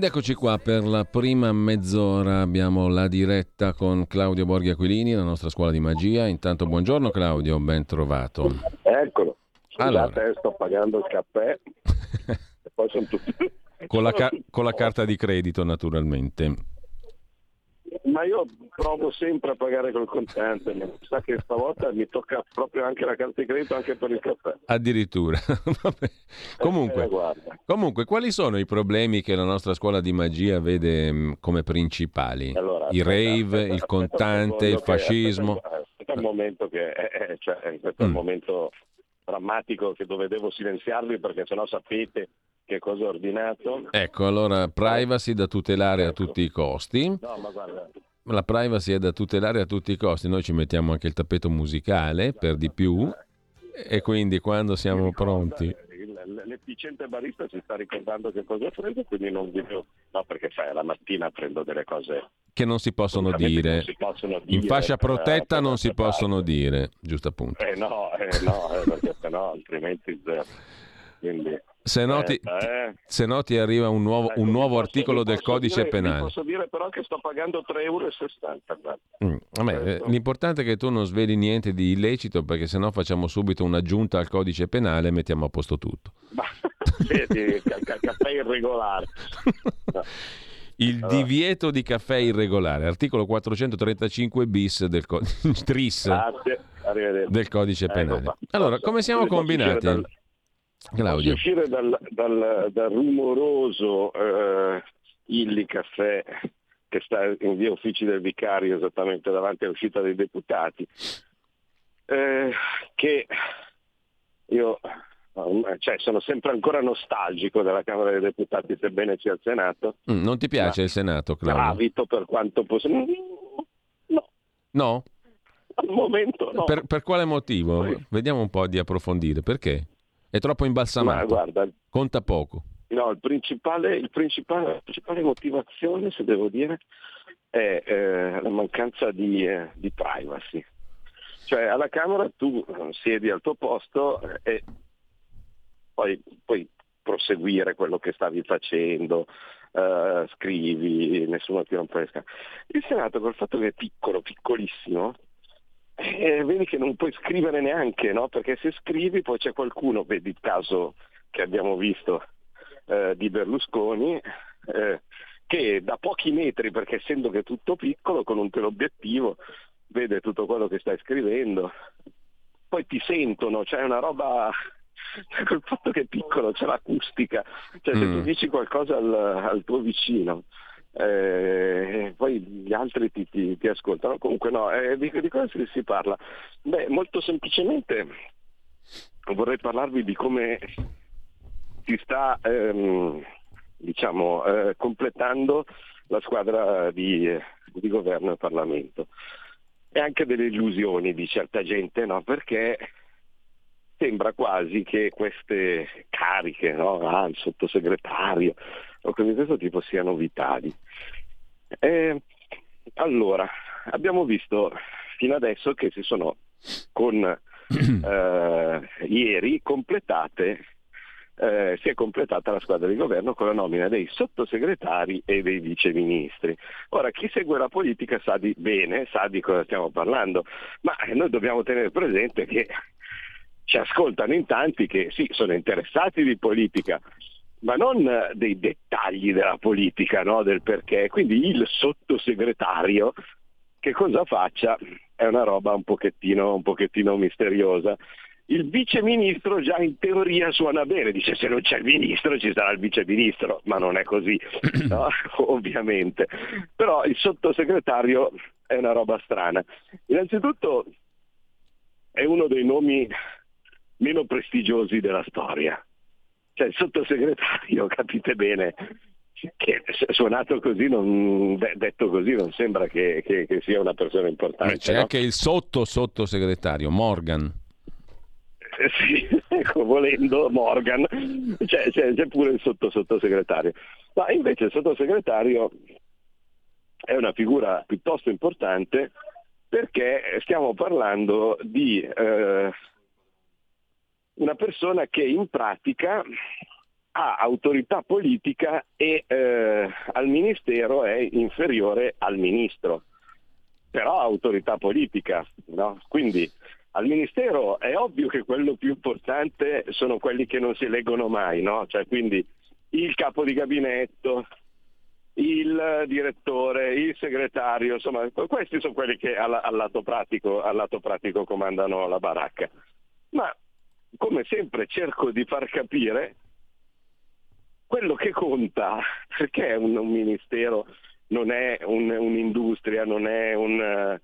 Ed eccoci qua per la prima mezz'ora abbiamo la diretta con Claudio Borghi Aquilini, la nostra scuola di magia. Intanto buongiorno Claudio, ben trovato. Eccolo. Scusate, allora. Eh, sto pagando il caffè. e poi sono tutti... con, la ca- con la carta di credito naturalmente. Ma io provo sempre a pagare col contante, ma sa che stavolta mi tocca proprio anche la carta di credito anche per il caffè. Addirittura. comunque, eh, comunque, quali sono i problemi che la nostra scuola di magia vede mm, come principali? Allora, I rave, aspetta, il contante, il fascismo? Aspetta, aspetta un momento che è, cioè, questo mm. il momento drammatico che dove devo silenziarvi perché sennò sapete che cosa ho ordinato. Ecco, allora privacy da tutelare ecco. a tutti i costi. No, ma guarda. La privacy è da tutelare a tutti i costi, noi ci mettiamo anche il tappeto musicale per di più e quindi quando siamo pronti... L'efficiente barista si sta ricordando che cosa preso, quindi non vi No, perché sai, la mattina prendo delle cose... Che non si possono dire. Non si possono dire In fascia protetta eh, non si possono dire, giusto appunto. Eh no, eh no, eh, perché sennò altrimenti zero. Quindi... Se no, ti, eh, se no ti arriva un nuovo, un nuovo posso, articolo del codice dire, penale. Posso dire però che sto pagando 3,60 euro. Mm, vabbè, eh, l'importante è che tu non sveli niente di illecito perché se no facciamo subito un'aggiunta al codice penale e mettiamo a posto tutto. Ma, vedi, caffè irregolare. No. Il allora. divieto di caffè irregolare, articolo 435 bis del, co- tris, del codice penale. Allora, come siamo combinati? Claudio. uscire dal, dal, dal rumoroso eh, Illi Caffè che sta in via Uffici del Vicario, esattamente davanti all'uscita dei deputati, eh, che io cioè, sono sempre ancora nostalgico della Camera dei Deputati, sebbene sia il Senato. Mm, non ti piace il Senato, Claudio? Gravito per quanto possibile. No. No? Al momento no. Per, per quale motivo? Poi. Vediamo un po' di approfondire. Perché? È troppo imbalsamato. Guarda, Conta poco. No, il principale, il principale, la principale motivazione, se devo dire, è eh, la mancanza di, eh, di, privacy. Cioè alla Camera tu siedi al tuo posto eh, e poi puoi proseguire quello che stavi facendo, uh, scrivi, nessuno ti rompe le scale. Il Senato col fatto che è piccolo, piccolissimo, eh, vedi che non puoi scrivere neanche, no? perché se scrivi poi c'è qualcuno, vedi il caso che abbiamo visto eh, di Berlusconi, eh, che da pochi metri, perché essendo che è tutto piccolo, con un teleobiettivo, vede tutto quello che stai scrivendo, poi ti sentono, c'è una roba col fatto che è piccolo c'è l'acustica, cioè se mm. tu dici qualcosa al, al tuo vicino eh, poi gli altri ti, ti, ti, ascoltano. Comunque no, eh, di, di, cosa si parla? Beh, molto semplicemente vorrei parlarvi di come si sta ehm, diciamo, eh, completando la squadra di, di, governo e Parlamento e anche delle illusioni di certa gente, no? perché sembra quasi che queste cariche, no? ah, il sottosegretario o cose di questo tipo siano vitali. Eh, allora, abbiamo visto fino adesso che si sono con eh, ieri completate eh, si è completata la squadra di governo con la nomina dei sottosegretari e dei viceministri. Ora, chi segue la politica sa di bene, sa di cosa stiamo parlando, ma noi dobbiamo tenere presente che ci ascoltano in tanti che sì, sono interessati di politica, ma non dei dettagli della politica, no? del perché. Quindi il sottosegretario che cosa faccia è una roba un pochettino, un pochettino misteriosa. Il vice ministro già in teoria suona bene, dice se non c'è il ministro ci sarà il vice ministro, ma non è così, no? ovviamente. Però il sottosegretario è una roba strana. Innanzitutto è uno dei nomi meno prestigiosi della storia. Cioè il sottosegretario, capite bene, che suonato così, non, detto così, non sembra che, che, che sia una persona importante. C'è no? anche il sotto sottosegretario, Morgan. Eh, sì, ecco, volendo Morgan, c'è, c'è, c'è pure il sotto sottosegretario. Ma invece il sottosegretario è una figura piuttosto importante perché stiamo parlando di eh, una persona che in pratica ha autorità politica e eh, al ministero è inferiore al ministro, però ha autorità politica, no? quindi al ministero è ovvio che quello più importante sono quelli che non si eleggono mai, no? cioè, quindi il capo di gabinetto, il direttore, il segretario, insomma questi sono quelli che al, al, lato, pratico, al lato pratico comandano la baracca. Ma come sempre cerco di far capire quello che conta, perché un, un ministero non è un, un'industria, non è un,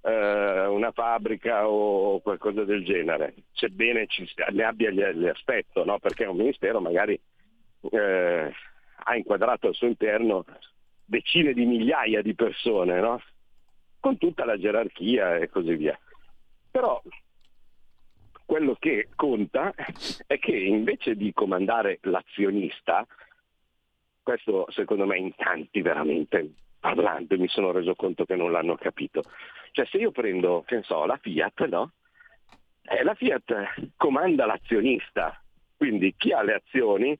uh, una fabbrica o qualcosa del genere, sebbene ci, ne abbia l'aspetto, no? perché un ministero magari uh, ha inquadrato al suo interno decine di migliaia di persone, no? con tutta la gerarchia e così via. Però quello che conta è che invece di comandare l'azionista, questo secondo me in tanti veramente parlando mi sono reso conto che non l'hanno capito. Cioè se io prendo, che so, la Fiat, no? Eh, la Fiat comanda l'azionista, quindi chi ha le azioni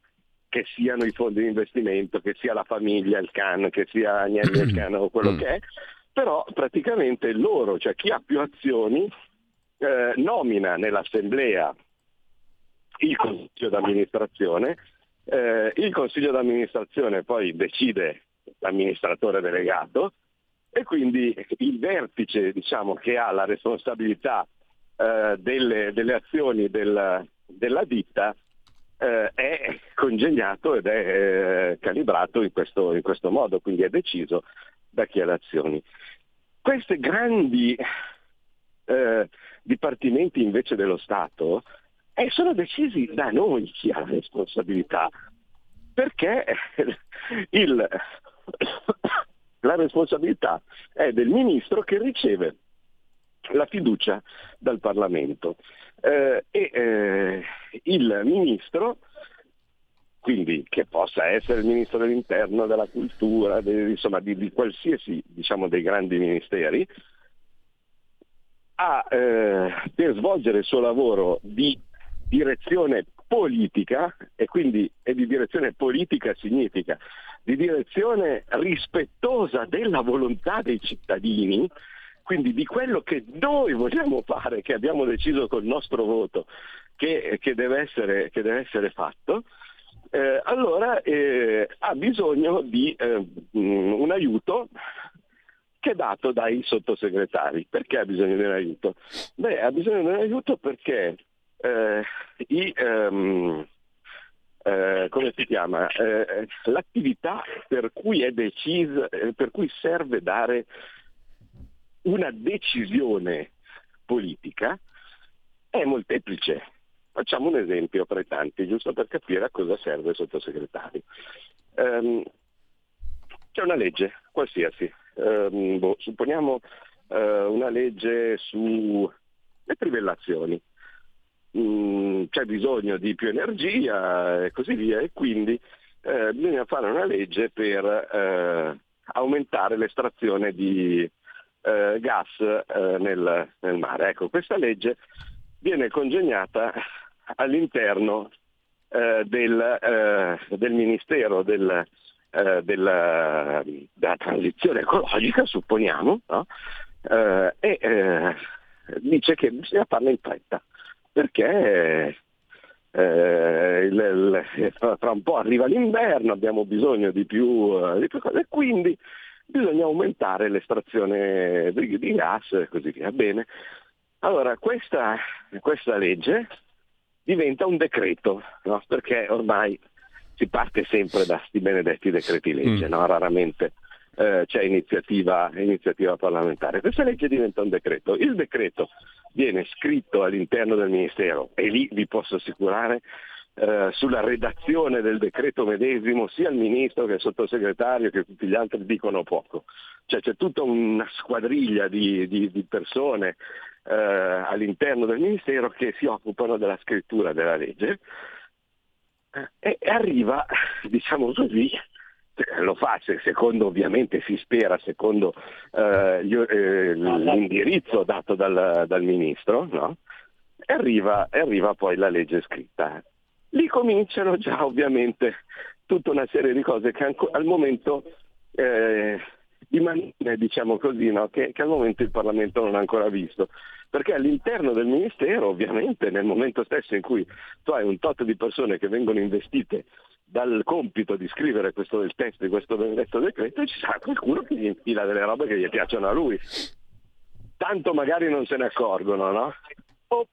che siano i fondi di investimento, che sia la famiglia, il CAN, che sia Agnelli il CAN o quello mm. che è, però praticamente loro, cioè chi ha più azioni, eh, nomina nell'assemblea il consiglio d'amministrazione, eh, il consiglio d'amministrazione poi decide l'amministratore delegato e quindi il vertice diciamo, che ha la responsabilità eh, delle, delle, azioni del, della ditta eh, è congegnato ed è eh, calibrato in questo, in questo, modo, quindi è deciso da chi ha le azioni. Questi grandi eh, dipartimenti invece dello Stato eh, sono decisi da noi chi ha la responsabilità, perché il, la responsabilità è del ministro che riceve la fiducia dal Parlamento. Eh, e eh, il ministro, quindi che possa essere il ministro dell'interno, della cultura, de, insomma di, di, qualsiasi diciamo, dei grandi ministeri, ha eh, per svolgere il suo lavoro di direzione politica, e quindi e di direzione politica significa di direzione rispettosa della volontà dei cittadini, quindi di quello che noi vogliamo fare, che abbiamo deciso col nostro voto che, che, deve, essere, che deve, essere, fatto, eh, allora eh, ha bisogno di eh, un aiuto che è dato dai sottosegretari. Perché ha bisogno di un aiuto? Beh, ha bisogno di un aiuto perché eh, i, um, eh, come si chiama? Eh, l'attività per cui è decisa, per cui serve dare una decisione politica è molteplice. Facciamo un esempio tra i tanti, giusto per capire a cosa serve il sottosegretario. Um, c'è una legge, qualsiasi, um, boh, supponiamo uh, una legge sulle trivellazioni. Mm, c'è bisogno di più energia e così via e quindi eh, bisogna fare una legge per eh, aumentare l'estrazione di eh, gas eh, nel, nel, mare. Ecco, questa legge viene congegnata all'interno eh, del, eh, del, Ministero del, eh, della, della, transizione ecologica, supponiamo, no? Eh, e dice che bisogna farla in fretta, perché eh, il, il, tra un po' arriva l'inverno, abbiamo bisogno di più, di più cose, e quindi bisogna aumentare l'estrazione di, di gas e così via. Bene, allora questa, questa legge diventa un decreto, no? perché ormai si parte sempre da questi benedetti decreti legge, mm. no? raramente eh, c'è iniziativa, iniziativa parlamentare. Questa legge diventa un decreto. Il decreto viene scritto all'interno del Ministero e lì vi posso assicurare eh, sulla redazione del decreto medesimo sia il ministro che il sottosegretario che tutti gli altri dicono poco. Cioè c'è tutta una squadriglia di, di, di persone eh, all'interno del ministero che si occupano della scrittura della legge e arriva, diciamo così, lo fa secondo ovviamente si spera, secondo eh, eh, l'indirizzo dato dal, dal ministro, no? e, arriva, arriva poi la legge scritta lì cominciano già ovviamente tutta una serie di cose che al momento eh, diciamo così, no? che, che, al momento il Parlamento non ha ancora visto. Perché all'interno del Ministero, ovviamente, nel momento stesso in cui tu hai un tot di persone che vengono investite dal compito di scrivere questo, il testo di questo benedetto decreto, ci sarà qualcuno che gli infila delle robe che gli piacciono a lui. Tanto magari non se ne accorgono, no? O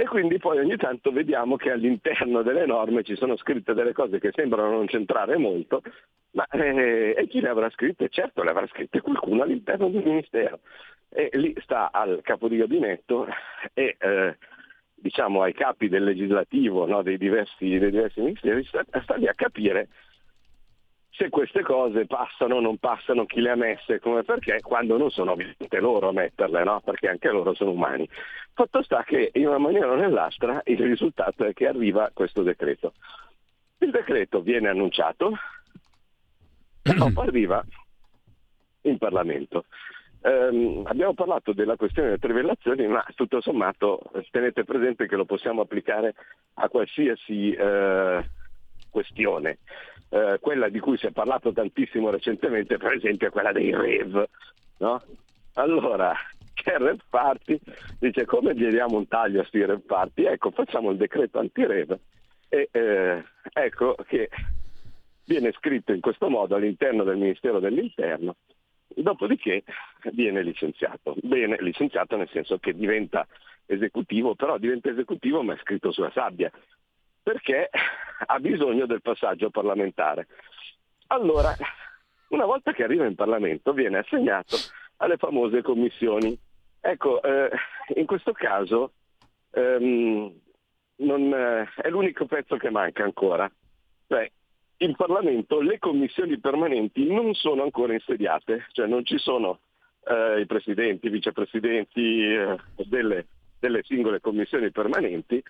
e quindi poi ogni tanto vediamo che all'interno delle norme ci sono scritte delle cose che sembrano non centrare molto, ma eh, e chi le avrà scritte? Certo le avrà scritte qualcuno all'interno del Ministero. E lì sta al capo di gabinetto e eh, diciamo ai capi del legislativo no, dei, diversi, dei, diversi, ministeri, sta, sta lì a capire se queste cose passano o non passano, chi le ha messe, come perché, quando non sono ovviamente loro a metterle, no? perché anche loro sono umani. Fatto sta che in una maniera o nell'altra il risultato è che arriva questo decreto. Il decreto viene annunciato e dopo arriva in Parlamento. Um, abbiamo parlato della questione delle trivellazioni, ma tutto sommato tenete presente che lo possiamo applicare a qualsiasi uh, questione eh, quella di cui si è parlato tantissimo recentemente, per esempio è quella dei REV. No? Allora, che è Rev Party dice come gli diamo un taglio a questi Rev Party? Ecco, facciamo il decreto anti-Rev e eh, ecco che viene scritto in questo modo all'interno del Ministero dell'Interno, dopodiché viene licenziato. Bene, licenziato nel senso che diventa esecutivo, però diventa esecutivo ma è scritto sulla sabbia, perché ha bisogno del passaggio parlamentare. Allora, una volta che arriva in Parlamento viene assegnato alle famose commissioni. Ecco, eh, in questo caso ehm, non, eh, è l'unico pezzo che manca ancora. Cioè, in Parlamento le commissioni permanenti non sono ancora insediate, cioè non ci sono eh, i presidenti, i vicepresidenti eh, delle, delle singole commissioni permanenti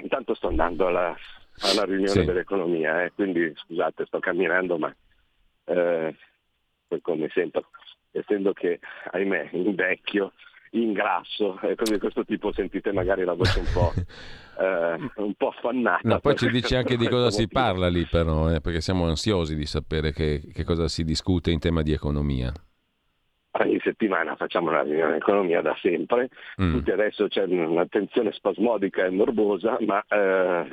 Intanto sto andando alla, alla riunione sì. dell'economia, eh, quindi scusate, sto camminando, ma eh, come sento, essendo che, ahimè, invecchio, ingrasso e cose di questo tipo sentite magari la voce un po', eh, un po affannata. No, poi ci dici anche di cosa si parla lì però, eh, perché siamo ansiosi di sapere che, che cosa si discute in tema di economia ogni settimana facciamo una riunione di economia da sempre, mm. tutti adesso c'è un'attenzione spasmodica e morbosa, ma eh,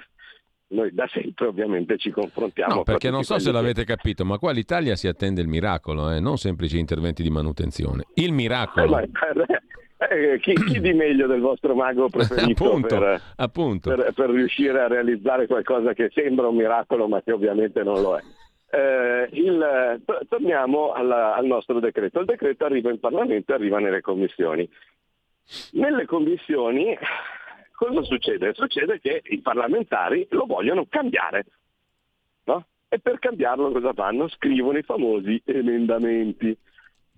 noi da sempre ovviamente ci confrontiamo. No, perché non so se l'avete capito, ma qua l'Italia si attende il miracolo, eh? non semplici interventi di manutenzione. Il miracolo. Eh, eh, chi, chi, di meglio del vostro mago preferito appunto, per, appunto. Per, per riuscire a realizzare qualcosa che sembra un miracolo ma che ovviamente non lo è? Eh, il, torniamo alla, al nostro decreto. Il decreto arriva in Parlamento e arriva nelle commissioni. Nelle commissioni cosa succede? Succede che i parlamentari lo vogliono cambiare. No? E per cambiarlo cosa fanno? Scrivono i famosi emendamenti.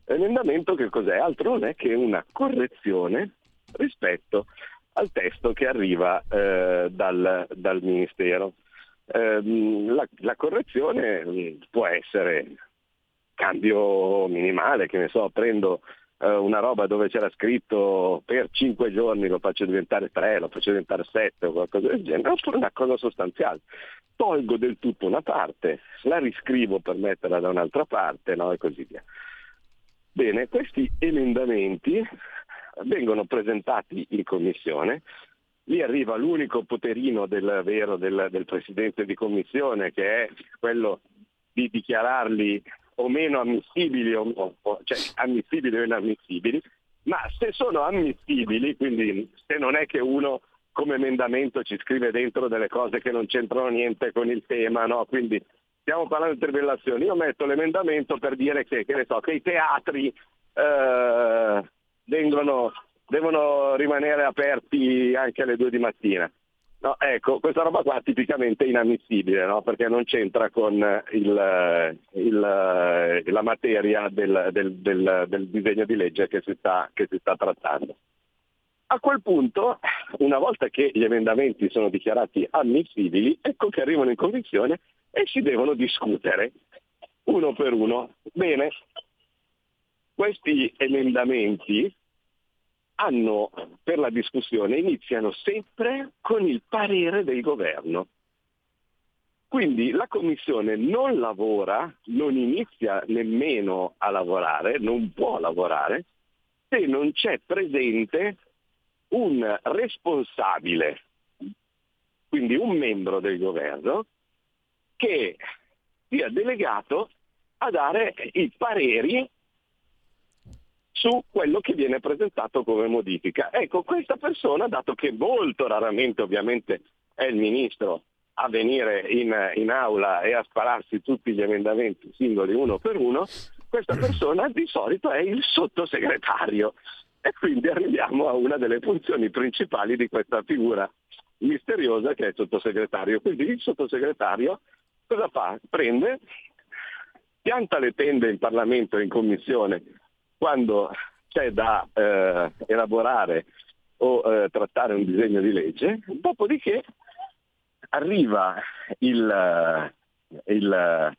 Emendamento che cos'è? Altro non è che una correzione rispetto al testo che arriva eh, dal, dal Ministero. Ehm, la, la, correzione mm, può essere cambio minimale, che ne so, prendo eh, una roba dove c'era scritto per 5 giorni lo faccio diventare 3, lo faccio diventare 7 o qualcosa del genere, oppure una cosa sostanziale. Tolgo del tutto una parte, la riscrivo per metterla da un'altra parte no? e così via. Bene, questi emendamenti vengono presentati in commissione, lì arriva l'unico poterino del vero del, del Presidente di Commissione che è quello di dichiararli o meno ammissibili, o, o, cioè ammissibili o inammissibili, ma se sono ammissibili, quindi se non è che uno come emendamento ci scrive dentro delle cose che non c'entrano niente con il tema, no? quindi stiamo parlando di trivellazioni, io metto l'emendamento per dire che, che, so, che i teatri eh, vengono, devono rimanere aperti anche alle due di mattina. No, ecco, questa roba qua è tipicamente inammissibile, no? perché non c'entra con il, il, la materia del, del, del, del, disegno di legge che si, sta, che si sta trattando. A quel punto, una volta che gli emendamenti sono dichiarati ammissibili, ecco che arrivano in commissione e si devono discutere uno per uno. Bene, questi emendamenti hanno per la discussione iniziano sempre con il parere del governo. Quindi la Commissione non lavora, non inizia nemmeno a lavorare, non può lavorare, se non c'è presente un responsabile, quindi un membro del governo, che sia delegato a dare i pareri su quello che viene presentato come modifica. Ecco, questa persona, dato che molto raramente ovviamente è il ministro a venire in, in, aula e a spararsi tutti gli emendamenti singoli uno per uno, questa persona di solito è il sottosegretario. E quindi arriviamo a una delle funzioni principali di questa figura misteriosa che è il sottosegretario. Quindi il sottosegretario cosa fa? Prende, pianta le tende in Parlamento e in Commissione quando c'è da eh, elaborare o eh, trattare un disegno di legge, dopodiché arriva il, il,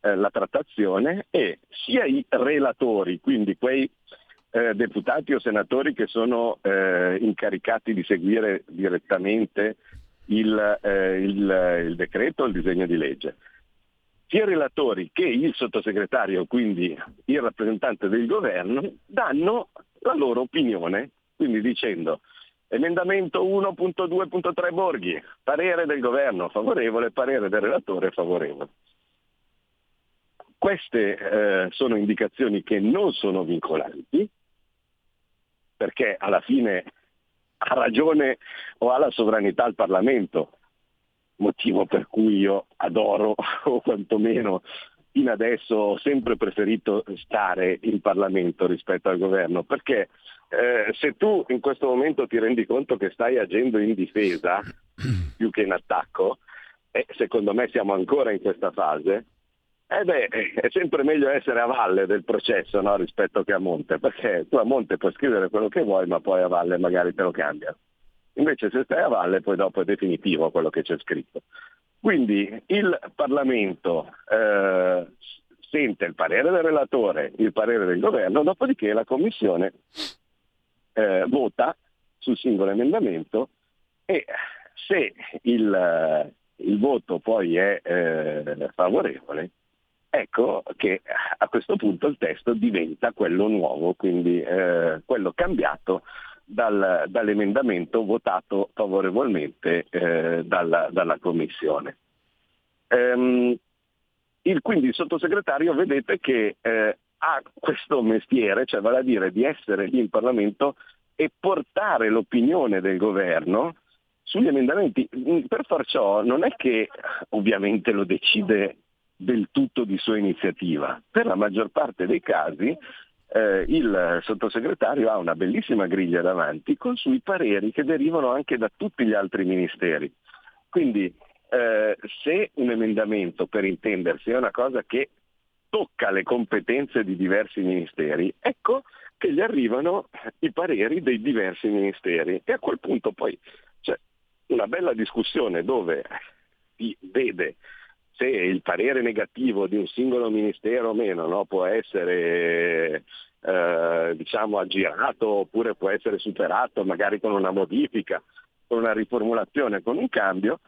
eh, la trattazione e sia i relatori, quindi quei eh, deputati o senatori che sono eh, incaricati di seguire direttamente il, eh, il, il decreto il disegno di legge, sia i relatori che il sottosegretario, quindi il rappresentante del governo, danno la loro opinione, quindi dicendo emendamento 1.2.3 Borghi, parere del governo favorevole, parere del relatore favorevole. Queste eh, sono indicazioni che non sono vincolanti, perché alla fine ha ragione o ha la sovranità il Parlamento motivo per cui io adoro o quantomeno fino adesso ho sempre preferito stare in Parlamento rispetto al governo, perché eh, se tu in questo momento ti rendi conto che stai agendo in difesa più che in attacco, e secondo me siamo ancora in questa fase, eh beh, è sempre meglio essere a valle del processo no, rispetto che a monte, perché tu a monte puoi scrivere quello che vuoi, ma poi a valle magari te lo cambiano. Invece se stai a valle poi dopo è definitivo quello che c'è scritto. Quindi il Parlamento eh, sente il parere del relatore, il parere del governo, dopodiché la Commissione eh, vota sul singolo emendamento e se il, il voto poi è eh, favorevole, ecco che a questo punto il testo diventa quello nuovo, quindi eh, quello cambiato dal, dall'emendamento votato favorevolmente eh, dalla, dalla, Commissione. Ehm, il, quindi il sottosegretario vedete che eh, ha questo mestiere, cioè vale a dire di essere lì in Parlamento e portare l'opinione del governo sugli emendamenti. Mm, per far ciò non è che ovviamente lo decide del tutto di sua iniziativa, per la maggior parte dei casi eh, il sottosegretario ha una bellissima griglia davanti con sui pareri che derivano anche da tutti gli altri ministeri. Quindi eh, se un emendamento, per intendersi, è una cosa che tocca le competenze di diversi ministeri, ecco che gli arrivano i pareri dei diversi ministeri e a quel punto poi c'è una bella discussione dove si vede se il parere negativo di un singolo ministero o meno no, può essere eh, diciamo, aggirato oppure può essere superato magari con una modifica, con una riformulazione, con un cambio,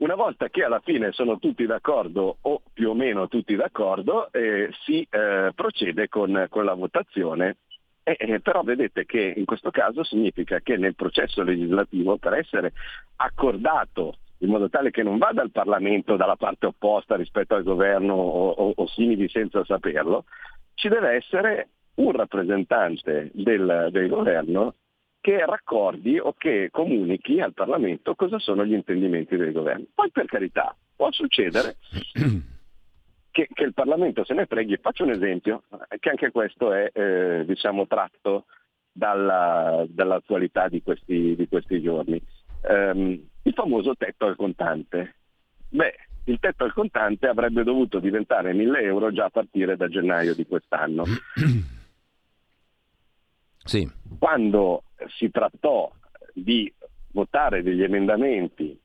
una volta che alla fine sono tutti d'accordo o più o meno tutti d'accordo, eh, si eh, procede con, con, la votazione. Eh, eh, però vedete che in questo caso significa che nel processo legislativo per essere accordato in modo tale che non vada il Parlamento dalla parte opposta rispetto al governo o, o, o simili senza saperlo, ci deve essere un rappresentante del, del governo che raccordi o che comunichi al Parlamento cosa sono gli intendimenti del governo. Poi per carità, può succedere che, che, il Parlamento se ne freghi. Faccio un esempio, che anche questo è eh, diciamo, tratto dalla, dall'attualità di questi, di questi giorni. Um, il famoso tetto al contante. Beh, il tetto al contante avrebbe dovuto diventare 1000 euro già a partire da gennaio di quest'anno. Sì. Quando si trattò di votare degli emendamenti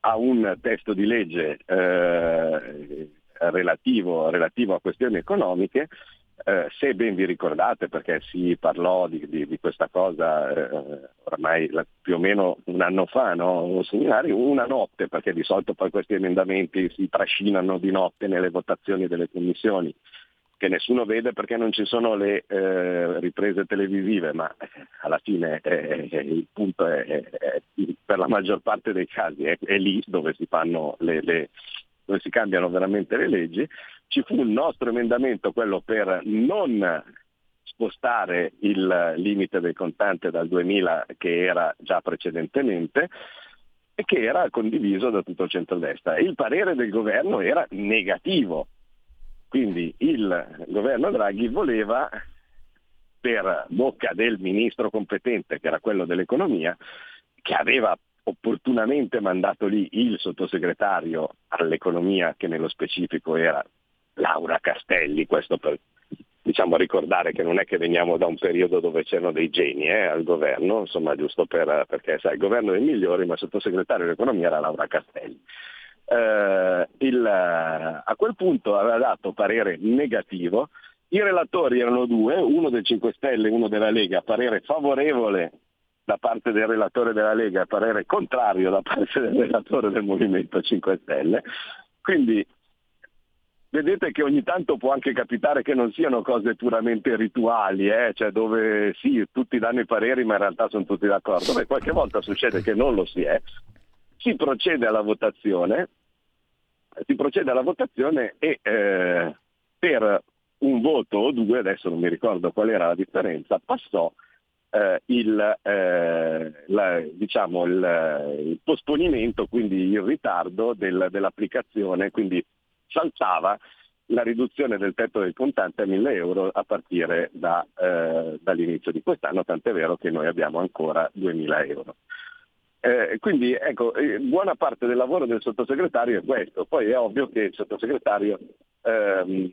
a un testo di legge eh, relativo, relativo, a questioni economiche, eh, se ben vi ricordate, perché si parlò di, di, di questa cosa eh, ormai la, più o meno un anno fa, no? seminario, una notte, perché di solito poi questi emendamenti si trascinano di notte nelle votazioni delle commissioni, che nessuno vede perché non ci sono le eh, riprese televisive, ma alla fine eh, il punto è, è, è, per la maggior parte dei casi è, lì dove si fanno le, le dove si cambiano veramente le leggi, ci fu un nostro emendamento, quello per non spostare il limite del contante dal 2000 che era già precedentemente e che era condiviso da tutto il centrodestra. Il parere del governo era negativo, quindi il governo Draghi voleva per bocca del ministro competente, che era quello dell'economia, che aveva opportunamente mandato lì il sottosegretario all'economia che nello specifico era Laura Castelli, questo per diciamo, ricordare che non è che veniamo da un periodo dove c'erano dei geni eh, al governo, insomma giusto per, perché sai, il governo dei migliori, ma il sottosegretario dell'economia era Laura Castelli. Eh, il, a quel punto aveva dato parere negativo, i relatori erano due, uno del 5 Stelle e uno della Lega, parere favorevole da parte del relatore della Lega, parere contrario da parte del relatore del Movimento 5 Stelle. Quindi vedete che ogni tanto può anche capitare che non siano cose puramente rituali, eh? cioè dove sì, tutti danno i pareri ma in realtà sono tutti d'accordo. Beh, qualche volta succede che non lo si è. Si procede alla votazione, si procede alla votazione e eh, per un voto o due, adesso non mi ricordo qual era la differenza, passò eh, il, eh, la, diciamo il, il, posponimento, quindi il ritardo del, dell'applicazione, quindi saltava la riduzione del tetto del contante a 1000 euro a partire da, eh, dall'inizio di quest'anno, tant'è vero che noi abbiamo ancora 2000 euro. Eh, quindi ecco, eh, buona parte del lavoro del sottosegretario è questo, poi è ovvio che il sottosegretario ehm,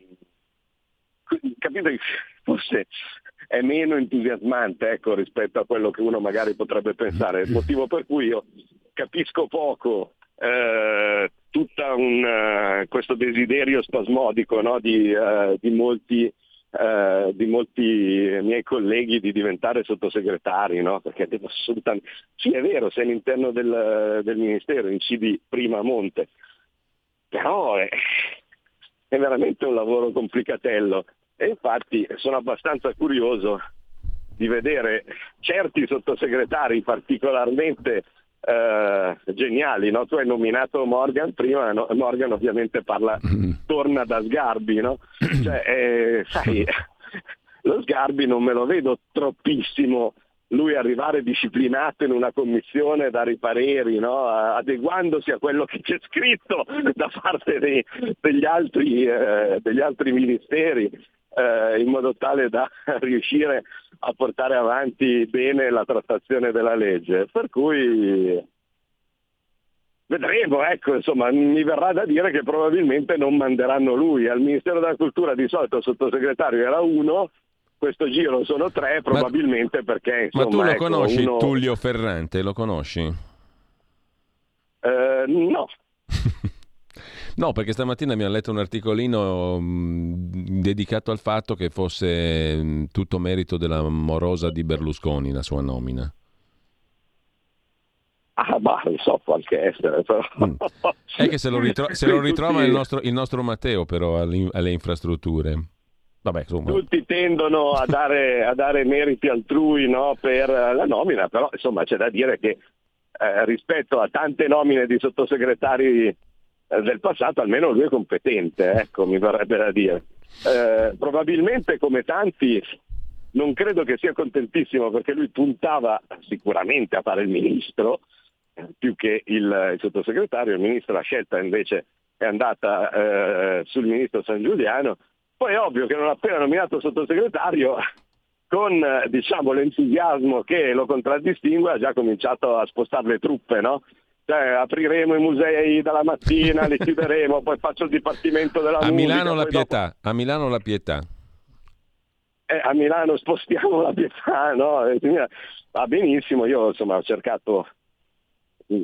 capite forse è meno entusiasmante ecco, rispetto a quello che uno magari potrebbe pensare, motivo per cui io capisco poco eh, tutto uh, questo desiderio spasmodico no, di, uh, di, molti, uh, di, molti, miei colleghi di diventare sottosegretari, no? perché devo assolutamente... Sì, è vero, sei all'interno del, del Ministero, incidi prima a monte, però è, è veramente un lavoro complicatello e infatti sono abbastanza curioso di vedere certi sottosegretari particolarmente eh, geniali. No? Tu hai nominato Morgan prima, no? Morgan ovviamente parla, mm. torna da Sgarbi, no? cioè, eh, sai, lo Sgarbi non me lo vedo troppissimo lui arrivare disciplinato in una commissione, dare i pareri, no? adeguandosi a quello che c'è scritto da parte dei, degli, altri, eh, degli altri ministeri eh, in modo tale da riuscire a portare avanti bene la trattazione della legge. Per cui vedremo, ecco, insomma, mi verrà da dire che probabilmente non manderanno lui. Al Ministero della Cultura di solito il sottosegretario era uno, questo giro sono tre, probabilmente ma, perché... Insomma, ma tu lo ecco, conosci, uno... Tullio Ferrante, lo conosci? Eh, no. No, perché stamattina mi ha letto un articolino mh, mm, dedicato al fatto che fosse mh, mm, tutto merito della morosa di Berlusconi la sua nomina. Ah, ma so, qualche essere, però. Mm. È che se lo, ritro- se lo ritrova il, nostro, il, nostro, Matteo, però, alle, infrastrutture. Vabbè, Tutti tendono a dare, a dare meriti altrui no, per la nomina, però insomma c'è da dire che eh, rispetto a tante nomine di sottosegretari del passato, almeno lui è competente, ecco, mi verrebbe da dire. Eh, probabilmente come tanti non credo che sia contentissimo perché lui puntava sicuramente a fare il ministro eh, più che il, il sottosegretario, il ministro ha scelta invece è andata eh, sul ministro San Giuliano, poi è ovvio che non appena nominato sottosegretario, con diciamo, l'entusiasmo che lo contraddistingue, ha già cominciato a spostare le truppe, no? Cioè, apriremo i musei dalla mattina, li chiuderemo, poi faccio il dipartimento della a musica. Milano la pietà, dopo... a Milano la pietà. Eh, a Milano spostiamo la pietà, no? Va benissimo, io insomma ho cercato,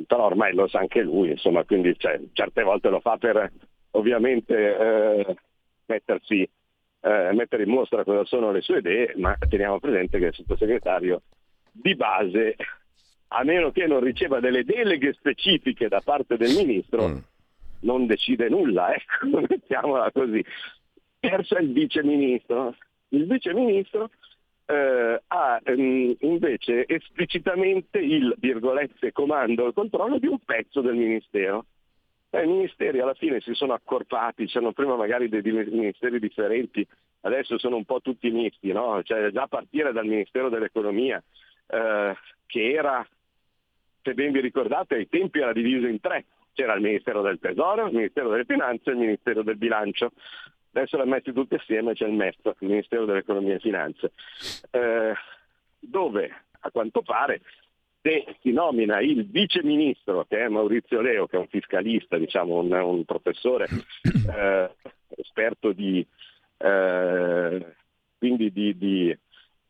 però ormai lo sa anche lui, insomma, quindi cioè, certe volte lo fa per ovviamente eh, mettersi, eh, mettere in mostra cosa sono le sue idee, ma teniamo presente che il sottosegretario di base a meno che non riceva delle deleghe specifiche da parte del ministro, mm. non decide nulla, ecco, mettiamola così. È il viceministro. Il viceministro eh, ha ehm, invece esplicitamente il, virgolette, comando e controllo di un pezzo del ministero. Eh, I ministeri alla fine si sono accorpati, c'erano prima magari dei ministeri differenti, adesso sono un po' tutti misti, no? cioè, già a partire dal Ministero dell'Economia, eh, che era se ben vi ricordate, ai tempi era diviso in tre. C'era il Ministero del Tesoro, il Ministero delle Finanze e il Ministero del Bilancio. Adesso le metti tutte assieme, c'è il MEF, il Ministero dell'Economia e Finanze, eh, dove a quanto pare se si nomina il vice ministro, che è Maurizio Leo, che è un fiscalista, diciamo un, un professore eh, esperto di, eh, di, di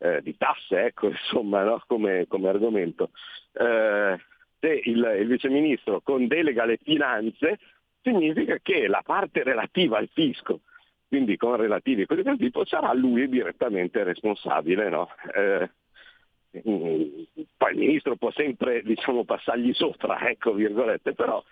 eh, di tasse, ecco, insomma, no? come, come, argomento. Eh, se il, il viceministro con delega alle finanze significa che la parte relativa al fisco, quindi con relativi cose del tipo, sarà lui direttamente responsabile. No? Eh, poi il ministro può sempre diciamo, passargli sopra, ecco, virgolette, però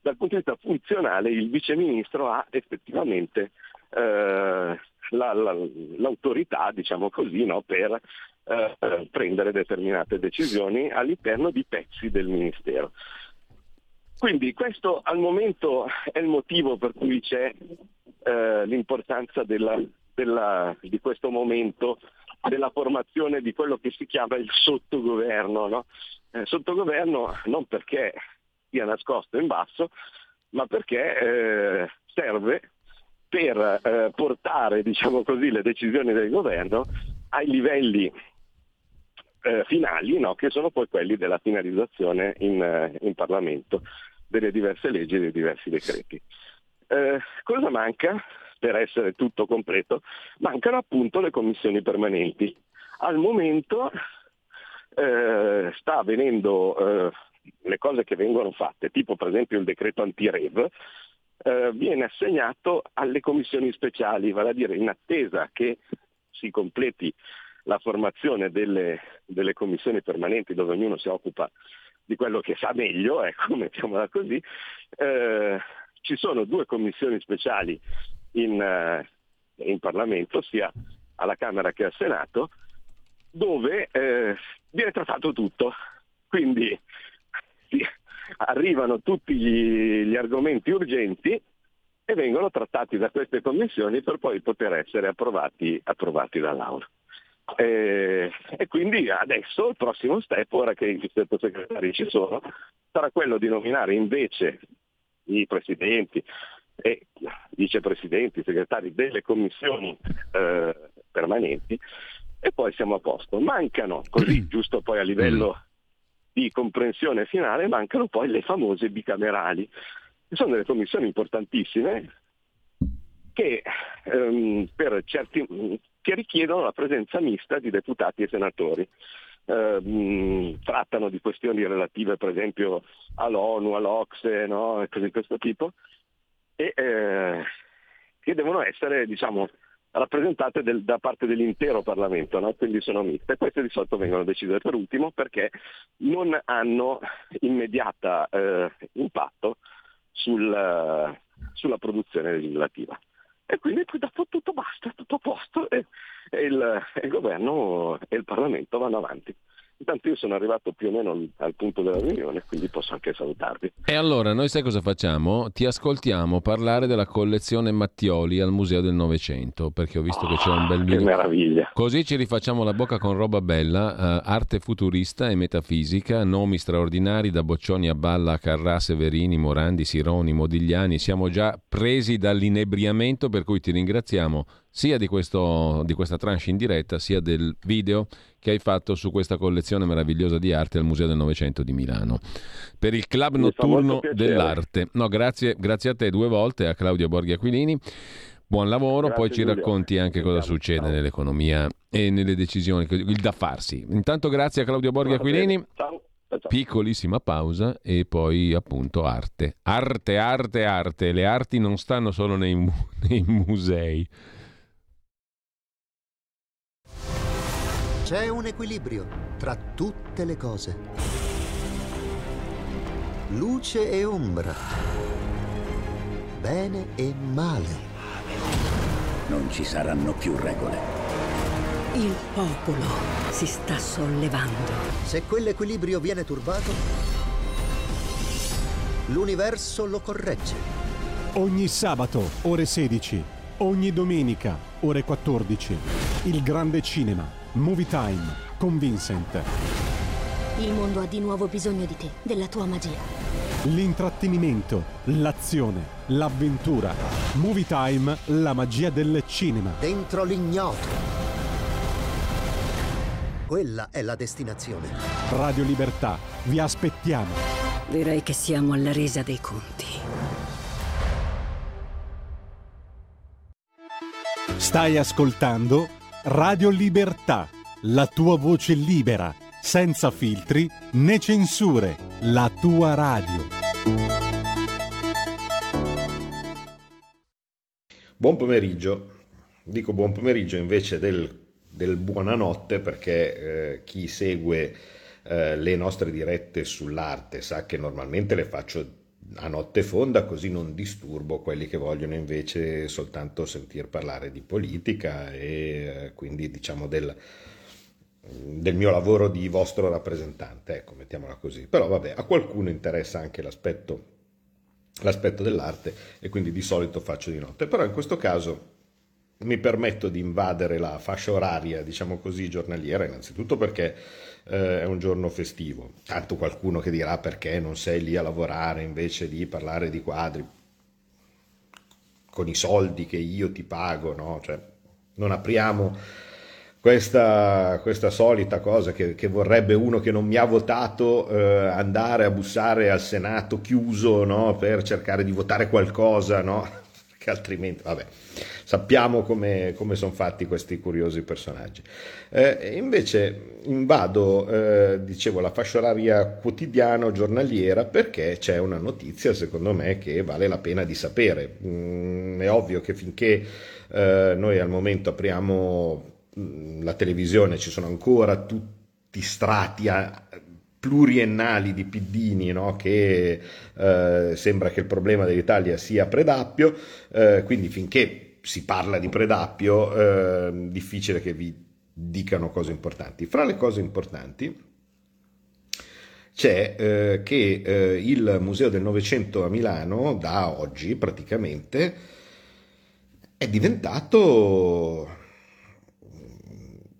dal punto di vista funzionale il viceministro ha effettivamente eh, la, la, l'autorità, diciamo così, no, per eh, prendere determinate decisioni all'interno di pezzi del Ministero. Quindi questo al momento è il motivo per cui c'è eh, l'importanza della, della, di questo momento della formazione di quello che si chiama il sottogoverno. No? Eh, sottogoverno non perché sia nascosto in basso, ma perché eh, serve per eh, portare diciamo così, le decisioni del governo ai livelli eh, finali, no? che sono poi quelli della finalizzazione in, eh, in, Parlamento delle diverse leggi e dei diversi decreti. Eh, cosa manca per essere tutto completo? Mancano appunto le commissioni permanenti. Al momento eh, sta avvenendo eh, le cose che vengono fatte, tipo per esempio il decreto anti-REV, eh, viene assegnato alle commissioni speciali, vale a dire in attesa che si completi la formazione delle, delle commissioni permanenti dove ognuno si occupa di quello che sa meglio, ecco, mettiamola così, eh, ci sono due commissioni speciali in, eh, in, Parlamento, sia alla Camera che al Senato, dove eh, viene trattato tutto. Quindi sì, arrivano tutti gli, gli argomenti urgenti e vengono trattati da queste commissioni per poi poter essere approvati, approvati dall'Aula. E, e, quindi adesso il prossimo step, ora che i sottosegretari ci sono, sarà quello di nominare invece i presidenti e vicepresidenti, segretari delle commissioni eh, permanenti e poi siamo a posto. Mancano, così giusto poi a livello di comprensione finale mancano poi le famose bicamerali, sono delle commissioni importantissime che, ehm, certi, che richiedono la presenza mista di deputati e senatori. Eh, trattano di questioni relative per esempio all'ONU, all'Ocse, no? e cose di questo tipo, e eh, che devono essere diciamo, rappresentate del, da parte dell'intero Parlamento, no? quindi sono miste. Queste di solito vengono decise per ultimo perché non hanno immediata eh, impatto sul, sulla produzione legislativa. E quindi qui dopo tutto basta, tutto a posto e, e, il, e il governo e il Parlamento vanno avanti. Intanto io sono arrivato più o meno al punto della riunione, quindi posso anche salutarvi. E allora, noi sai cosa facciamo? Ti ascoltiamo parlare della collezione Mattioli al Museo del Novecento, perché ho visto oh, che c'è un bel video. Che meraviglia! Così ci rifacciamo la bocca con roba bella, uh, arte futurista e metafisica, nomi straordinari da Boccioni a Balla a Carrà, Severini, Morandi, Sironi, Modigliani. Siamo già presi dall'inebriamento, per cui ti ringraziamo sia di, questo, di questa tranche in diretta, sia del video che hai fatto su questa collezione meravigliosa di arte al Museo del Novecento di Milano. Per il Club Mi Notturno dell'Arte. No, grazie, grazie, a te due volte, a Claudio Borghi Aquilini. Buon lavoro, grazie, poi ci Giulio. racconti anche cosa succede Ciao. nell'economia e nelle decisioni, il da farsi. Intanto grazie a Claudio Borghi Aquilini. Ciao. Piccolissima pausa e poi appunto arte. Arte, arte, arte. Le arti non stanno solo nei, mu- nei musei. C'è un equilibrio tra tutte le cose. Luce e ombra. Bene e male. Non ci saranno più regole. Il popolo si sta sollevando. Se quell'equilibrio viene turbato, l'universo lo corregge. Ogni sabato, ore 16. Ogni domenica, ore 14. Il grande cinema Movie Time con Vincent. Il mondo ha di nuovo bisogno di te, della tua magia. L'intrattenimento, l'azione, l'avventura. Movie Time, la magia del cinema. Dentro l'ignoto. Quella è la destinazione. Radio Libertà, vi aspettiamo. Direi che siamo alla resa dei conti. Stai ascoltando Radio Libertà, la tua voce libera, senza filtri né censure, la tua radio. Buon pomeriggio, dico buon pomeriggio invece del, del buonanotte perché eh, chi segue eh, le nostre dirette sull'arte sa che normalmente le faccio a notte fonda così non disturbo quelli che vogliono invece soltanto sentir parlare di politica e eh, quindi diciamo del, del mio lavoro di vostro rappresentante, ecco, mettiamola così. Però vabbè, a qualcuno interessa anche l'aspetto, l'aspetto dell'arte e quindi di solito faccio di notte. Però in questo caso mi permetto di invadere la fascia oraria, diciamo così, giornaliera, innanzitutto perché eh, è un giorno festivo. Tanto qualcuno che dirà perché non sei lì a lavorare invece di parlare di quadri con i soldi che io ti pago, no? Cioè, non apriamo questa, questa solita cosa che, che, vorrebbe uno che non mi ha votato eh, andare a bussare al Senato chiuso no? per cercare di votare qualcosa, no? Perché altrimenti, vabbè sappiamo come, come sono fatti questi curiosi personaggi. Eh, invece invado, eh, dicevo, la fascia oraria quotidiana giornaliera perché c'è una notizia, secondo me, che vale la pena di sapere. Mm, è ovvio che finché eh, noi al momento apriamo mm, la televisione ci sono ancora tutti strati a, pluriennali di piddini no? che eh, sembra che il problema dell'Italia sia Predappio, eh, quindi finché si parla di Predappio, eh, difficile che vi dicano cose importanti. Fra le cose importanti c'è eh, che eh, il Museo del Novecento a Milano, da oggi praticamente, è diventato,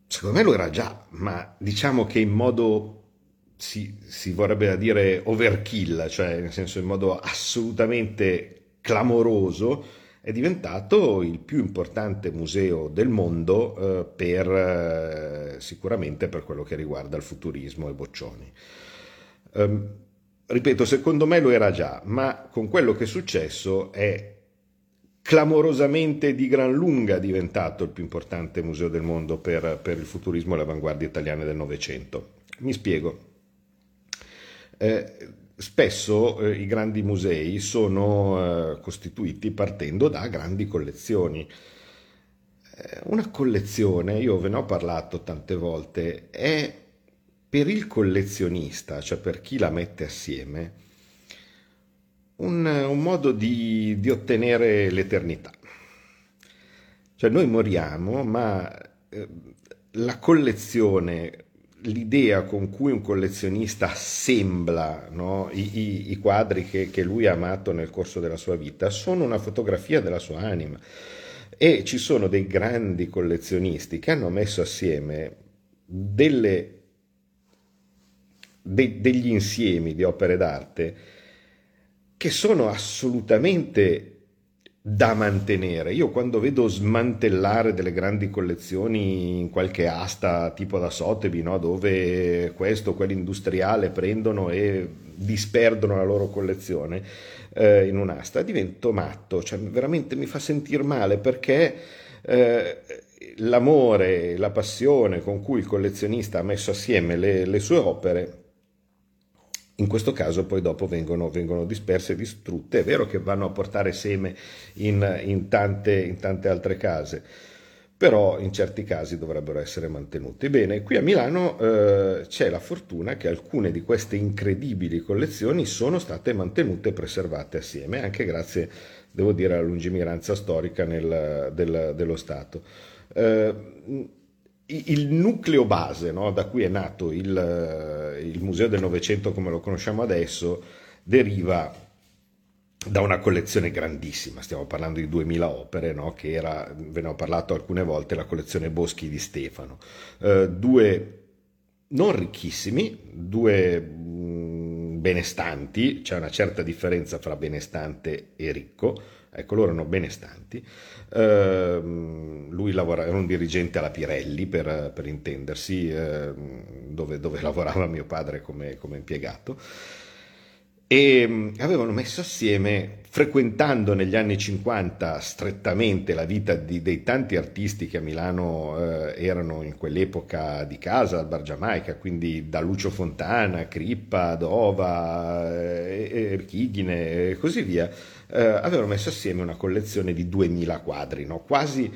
secondo me lo era già, ma diciamo che in modo, si, si vorrebbe dire overkill, cioè nel senso in modo assolutamente clamoroso, è diventato il più importante museo del mondo eh, per, eh, sicuramente per quello che riguarda il futurismo e Boccioni. Um, ripeto, secondo me lo era già, ma con quello che è successo è clamorosamente di gran lunga diventato il più importante museo del mondo per, per il futurismo e le avanguardie italiane del Novecento. Mi spiego. Eh, Spesso eh, i grandi musei sono eh, costituiti partendo da grandi collezioni. Eh, una collezione, io ve ne ho parlato tante volte, è per il collezionista, cioè per chi la mette assieme, un, un modo di, di, ottenere l'eternità. Cioè noi moriamo, ma eh, la collezione l'idea con cui un collezionista assembla no, i, i, quadri che, che lui ha amato nel corso della sua vita sono una fotografia della sua anima. E ci sono dei grandi collezionisti che hanno messo assieme delle, de, degli insiemi di opere d'arte che sono assolutamente da mantenere. Io quando vedo smantellare delle grandi collezioni in qualche asta tipo da Sotheby, no? dove questo o quell'industriale prendono e disperdono la loro collezione eh, in un'asta, divento matto, cioè veramente mi fa sentire male perché eh, l'amore, la passione con cui il collezionista ha messo assieme le, le sue opere in questo caso poi dopo vengono, vengono, disperse e distrutte. È vero che vanno a portare seme in, in, tante, in, tante, altre case, però in certi casi dovrebbero essere mantenute. Bene, qui a Milano eh, c'è la fortuna che alcune di queste incredibili collezioni sono state mantenute e preservate assieme, anche grazie, devo dire, alla lungimiranza storica nel, del, dello Stato. Eh, il nucleo base no, da cui è nato il, eh, il Museo del Novecento come lo conosciamo adesso deriva da una collezione grandissima, stiamo parlando di 2000 opere, no? che era, ve ne ho parlato alcune volte, la collezione Boschi di Stefano. Eh, due non ricchissimi, due mh, benestanti, c'è una certa differenza fra benestante e ricco, ecco loro erano benestanti, eh, lui lavora, era un dirigente alla Pirelli per, per intendersi, eh, dove, dove, lavorava mio padre come, come impiegato. E mm, avevano messo assieme, frequentando negli anni 50 strettamente la vita di, dei tanti artisti che a Milano eh, erano in quell'epoca di casa, al Bar Giamaica, quindi da Lucio Fontana, Crippa, Dova, eh, Erchighine e così via, eh, avevano messo assieme una collezione di 2000 quadri, no? quasi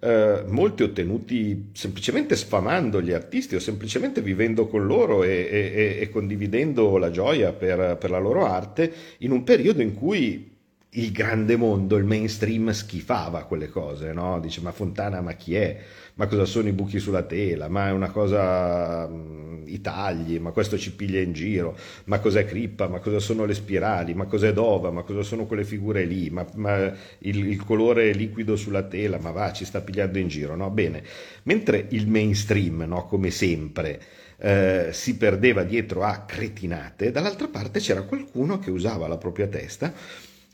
eh, molti ottenuti semplicemente sfamando gli artisti o semplicemente vivendo con loro e, e, e condividendo la gioia per, per la loro arte in un periodo in cui il grande mondo, il mainstream schifava quelle cose, no? Dice ma Fontana ma chi è? Ma cosa sono i buchi sulla tela? Ma è una cosa mm, i tagli, ma questo ci piglia in giro, ma cos'è Crippa? Ma cosa sono le spirali? Ma cos'è Dova? Ma cosa sono quelle figure lì? Ma, ma il, il, colore liquido sulla tela? Ma va, ci sta pigliando in giro, no? Bene, mentre il mainstream, no? Come sempre, eh, si perdeva dietro a cretinate, dall'altra parte c'era qualcuno che usava la propria testa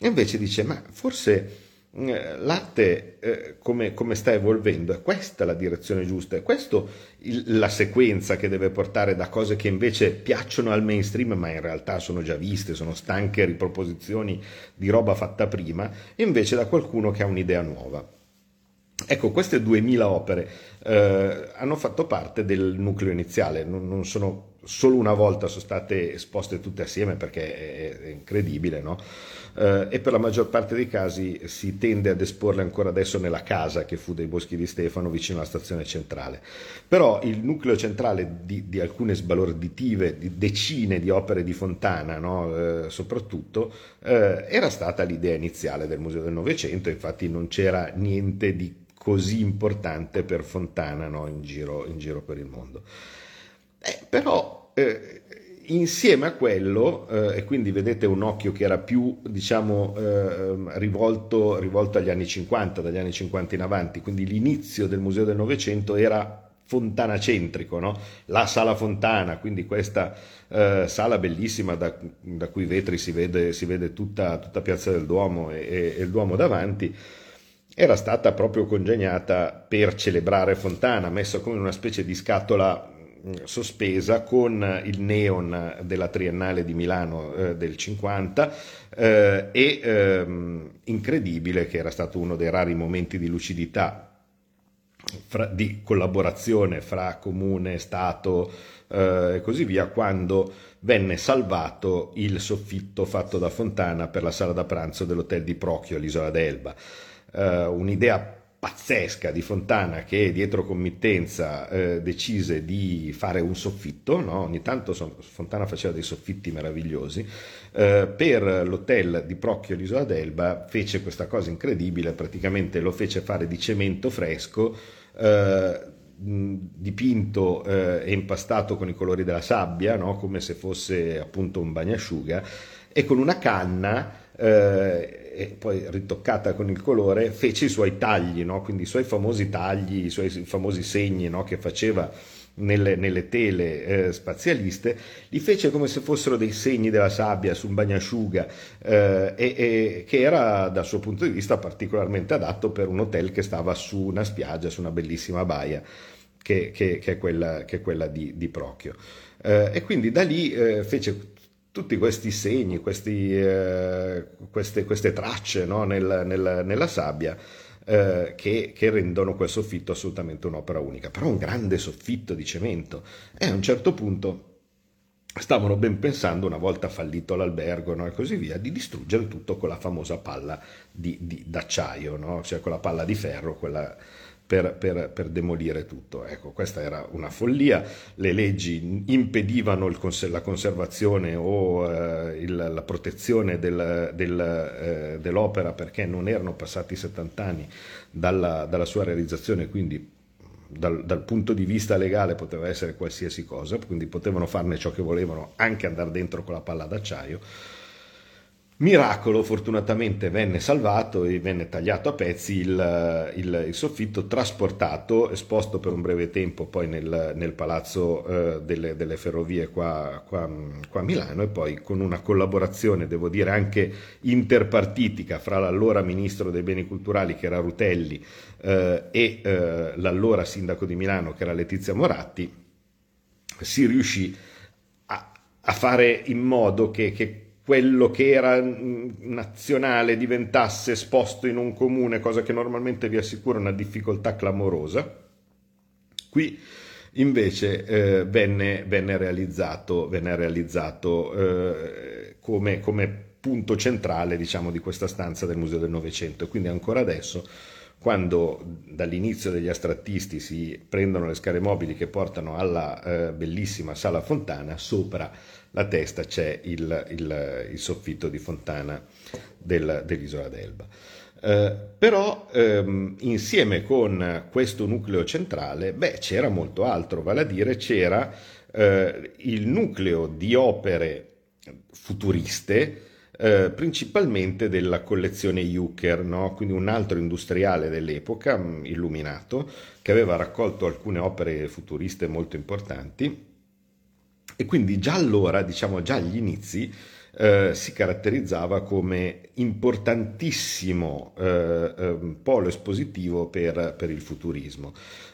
e invece dice, ma forse eh, l'arte eh, come, come, sta evolvendo è questa la direzione giusta, è questa la sequenza che deve portare da cose che invece piacciono al mainstream ma in realtà sono già viste, sono stanche riproposizioni di roba fatta prima, invece da qualcuno che ha un'idea nuova. Ecco, queste 2000 opere eh, hanno fatto parte del nucleo iniziale, non, non, sono solo una volta sono state esposte tutte assieme perché è, è incredibile, no? eh, e per la maggior parte dei casi si tende ad esporle ancora adesso nella casa che fu dei Boschi di Stefano vicino alla stazione centrale. Però il nucleo centrale di, di alcune sbalorditive, di decine di opere di Fontana, no? eh, soprattutto, eh, era stata l'idea iniziale del Museo del Novecento, infatti non c'era niente di così importante per Fontana no? in, giro, in, giro, per il mondo. Eh, però eh, insieme a quello, eh, e quindi vedete un occhio che era più diciamo, eh, rivolto, rivolto, agli anni 50, dagli anni 50 in avanti, quindi l'inizio del Museo del Novecento era fontana centrico, no? la sala fontana, quindi questa eh, sala bellissima da, da, cui vetri si vede, si vede tutta, tutta, Piazza del Duomo e, e, e il Duomo davanti, era stata proprio congegnata per celebrare Fontana, messa come una specie di scatola sospesa con il neon della Triennale di Milano eh, del 50 eh, e ehm, incredibile che era stato uno dei rari momenti di lucidità fra, di collaborazione fra comune, Stato eh, e così via quando venne salvato il soffitto fatto da Fontana per la sala da pranzo dell'hotel di Procchio all'isola d'Elba. Eh, un'idea pazzesca di Fontana che dietro committenza eh, decise di fare un soffitto, no? ogni tanto Fontana faceva dei soffitti meravigliosi, eh, per l'hotel di Procchio l'Isola d'Elba fece questa cosa incredibile, praticamente lo fece fare di cemento fresco, eh, dipinto eh, e impastato con i colori della sabbia, no? come se fosse appunto un bagnasciuga, e con una canna eh, e poi ritoccata con il colore, fece i suoi tagli, no? quindi i suoi famosi tagli, i suoi famosi segni no? che faceva nelle, nelle tele eh, spazialiste, li fece come se fossero dei segni della sabbia su un bagnasciuga eh, e, e, che era dal suo punto di vista particolarmente adatto per un hotel che stava su una spiaggia, su una bellissima baia che, che, che è quella, che è quella di, di Procchio. Eh, e quindi da lì eh, fece tutti questi segni, questi, eh, queste, queste, tracce no? nel, nel, nella sabbia eh, che, che, rendono quel soffitto assolutamente un'opera unica. Però un grande soffitto di cemento e a un certo punto stavano ben pensando, una volta fallito l'albergo no? e così via, di distruggere tutto con la famosa palla di, di, d'acciaio, no? cioè con la palla di ferro, quella per, per, per, demolire tutto. Ecco, questa era una follia, le leggi impedivano il, la conservazione o eh, il, la protezione del, del, eh, dell'opera perché non erano passati 70 anni dalla, dalla sua realizzazione, quindi dal, dal, punto di vista legale poteva essere qualsiasi cosa, quindi potevano farne ciò che volevano, anche andare dentro con la palla d'acciaio Miracolo, fortunatamente venne salvato e venne tagliato a pezzi il, il, il soffitto, trasportato, esposto per un breve tempo poi nel, nel palazzo eh, delle, delle, ferrovie qua, qua, qua, a Milano e poi con una collaborazione, devo dire, anche interpartitica fra l'allora ministro dei beni culturali che era Rutelli eh, e eh, l'allora sindaco di Milano che era Letizia Moratti, si riuscì a, a fare in modo che, che quello che era mm, nazionale diventasse esposto in un comune, cosa che normalmente vi assicura una difficoltà clamorosa. Qui invece eh, venne, venne, realizzato, venne realizzato eh, come, come, punto centrale diciamo, di questa stanza del Museo del Novecento. Quindi ancora adesso, quando dall'inizio degli astrattisti si prendono le scale mobili che portano alla eh, bellissima sala Fontana, sopra la testa c'è il, il, il soffitto di fontana del, dell'isola d'Elba. Eh, però ehm, insieme con questo nucleo centrale, beh, c'era molto altro, vale a dire c'era eh, il nucleo di opere futuriste, eh, principalmente della collezione Juker, no? quindi un altro industriale dell'epoca, mm, illuminato, che aveva raccolto alcune opere futuriste molto importanti e quindi già allora, diciamo già agli inizi, eh, si caratterizzava come importantissimo eh, eh, polo espositivo per, per il futurismo.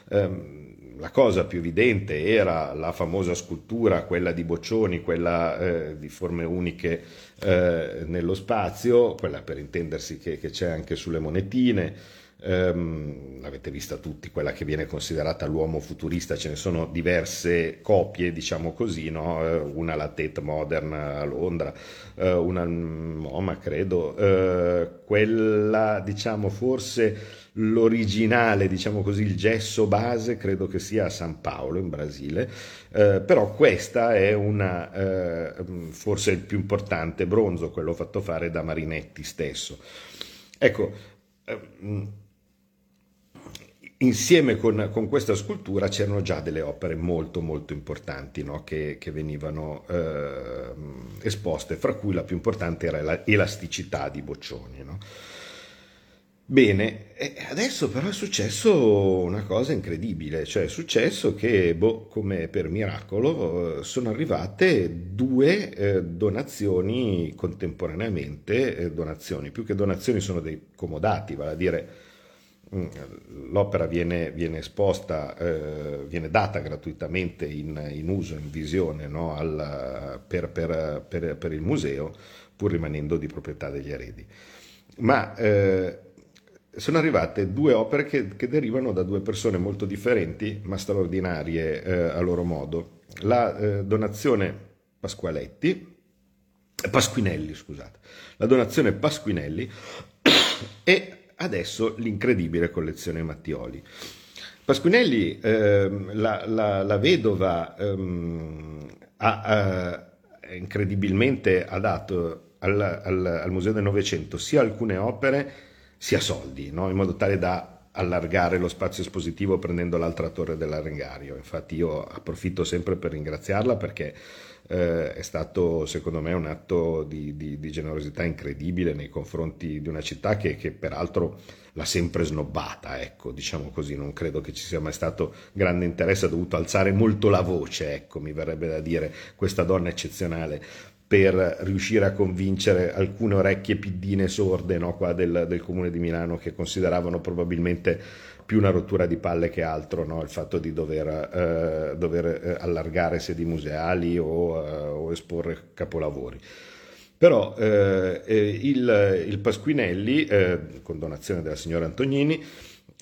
Ehm, la cosa più evidente era la famosa scultura, quella di Boccioni, quella eh, di forme uniche eh, nello spazio, quella per intendersi che, che c'è anche sulle monetine, Um, l'avete vista tutti, quella che viene considerata l'uomo futurista, ce ne sono diverse copie, diciamo così, no? Eh, una la Tate Modern a Londra, uh, una MoMA credo, uh, quella diciamo forse l'originale, diciamo così, il gesso base credo che sia a San Paolo in Brasile, uh, però questa è una, forse il più importante bronzo, quello fatto fare da Marinetti stesso. Ecco, ehm, insieme con, con, questa scultura c'erano già delle opere molto molto importanti no? che, che, venivano eh, esposte, fra cui la più importante era l'elasticità di Boccioni. No? Bene, adesso però è successo una cosa incredibile, cioè è successo che, boh, come per miracolo, sono arrivate due eh, donazioni contemporaneamente, eh, donazioni, più che donazioni sono dei comodati, vale a dire Mm, l'opera viene, viene esposta, eh, viene data gratuitamente in, in uso, in visione no, al, per, per, per, per, il museo, pur rimanendo di proprietà degli eredi. Ma eh, sono arrivate due opere che, che, derivano da due persone molto differenti, ma straordinarie eh, a loro modo. La eh, donazione Pasqualetti, Pasquinelli, scusate, la donazione Pasquinelli e adesso l'incredibile collezione Mattioli. Pasquinelli, ehm, la, la, la, vedova, ehm, ha, ha, incredibilmente ha dato al, al, al, Museo del Novecento sia alcune opere sia soldi, no? in modo tale da allargare lo spazio espositivo prendendo l'altra torre dell'Arengario. Infatti io approfitto sempre per ringraziarla perché eh, è stato secondo me un atto di, di, di, generosità incredibile nei confronti di una città che, che peraltro l'ha sempre snobbata, ecco, diciamo così, non credo che ci sia mai stato grande interesse, ha dovuto alzare molto la voce, ecco, mi verrebbe da dire, questa donna eccezionale per riuscire a convincere alcune orecchie piddine sorde no, del, del, comune di Milano che consideravano probabilmente più una rottura di palle che altro no, il fatto di dover, eh, dover eh, allargare sedi museali o, eh, o esporre capolavori. Però eh, eh il, il, Pasquinelli, eh, con donazione della signora Antonini,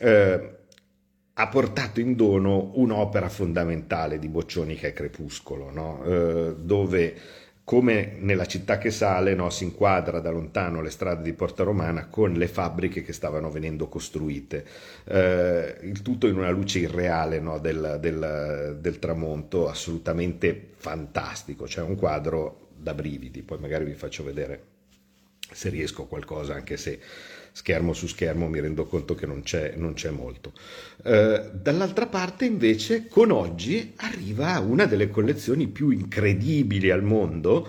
ha portato in dono un'opera fondamentale di Boccioni che è Crepuscolo, no? dove come nella città che sale no, si inquadra da lontano le strade di Porta Romana con le fabbriche che stavano venendo costruite, eh, il tutto in una luce irreale no, del, del, del, tramonto, assolutamente fantastico, cioè un quadro da brividi, poi magari vi faccio vedere se riesco qualcosa, anche se schermo su schermo mi rendo conto che non c'è, non c'è molto. Eh, dall'altra parte invece con oggi arriva una delle collezioni più incredibili al mondo,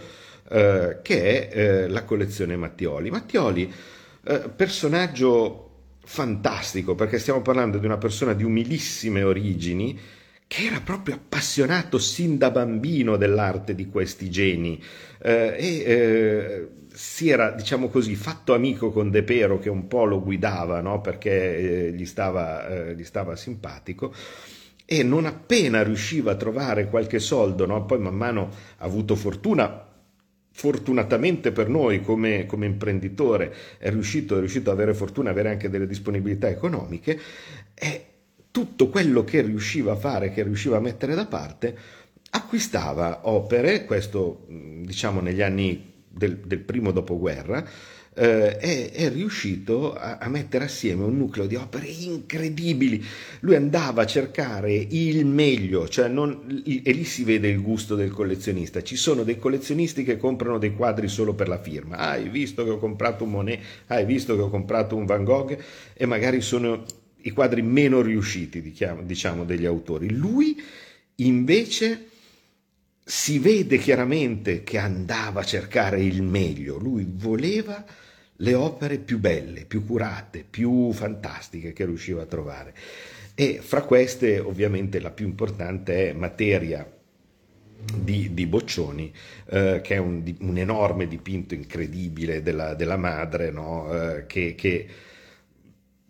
eh, che è eh, la collezione Mattioli. Mattioli, eh, personaggio fantastico perché stiamo parlando di una persona di umilissime origini, che era proprio appassionato sin da bambino dell'arte di questi geni eh, e eh, si era, diciamo così, fatto amico con De Pero che un po' lo guidava no? perché eh, gli, stava, eh, gli, stava, simpatico e non appena riusciva a trovare qualche soldo, no? poi man mano ha avuto fortuna, fortunatamente per noi come, come imprenditore è riuscito, è riuscito ad avere fortuna, avere anche delle disponibilità economiche e tutto quello che riusciva a fare, che riusciva a mettere da parte, acquistava opere, questo diciamo negli anni del, del primo dopoguerra, eh, è, è, riuscito a, a, mettere assieme un nucleo di opere incredibili. Lui andava a cercare il meglio, cioè non, e lì si vede il gusto del collezionista. Ci sono dei collezionisti che comprano dei quadri solo per la firma. Ah, hai visto che ho comprato un Monet, ah, hai visto che ho comprato un Van Gogh e magari sono i quadri meno riusciti, diciamo, degli autori. Lui invece si vede chiaramente che andava a cercare il meglio, lui voleva le opere più belle, più curate, più fantastiche che riusciva a trovare. E fra queste ovviamente la più importante è Materia di, di Boccioni, eh, che è un, un, enorme dipinto incredibile della, della madre, no? eh, che, che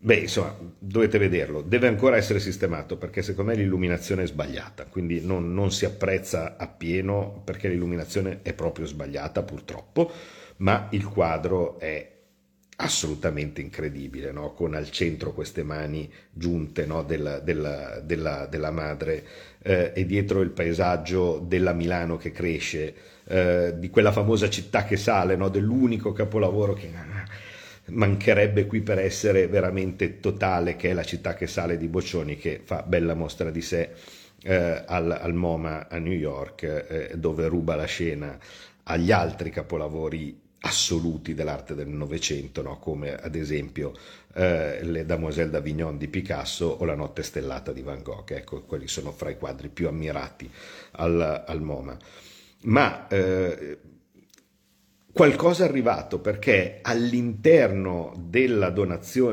Beh, insomma, dovete vederlo, deve ancora essere sistemato perché secondo me l'illuminazione è sbagliata, quindi non, non, si apprezza appieno perché l'illuminazione è proprio sbagliata purtroppo, ma il quadro è assolutamente incredibile, no? con al centro queste mani giunte no? della, della, della, della, madre eh, e dietro il paesaggio della Milano che cresce, eh, di quella famosa città che sale, no? dell'unico capolavoro che mancherebbe qui per essere veramente totale, che è la città che sale di Boccioni, che fa bella mostra di sé eh, al, al, MoMA a New York, eh, dove ruba la scena agli altri capolavori assoluti dell'arte del Novecento, no? come ad esempio eh, le Damoiselle d'Avignon di Picasso o la Notte stellata di Van Gogh. Ecco, quelli sono fra i quadri più ammirati al, al MoMA. Ma eh, qualcosa è arrivato perché all'interno della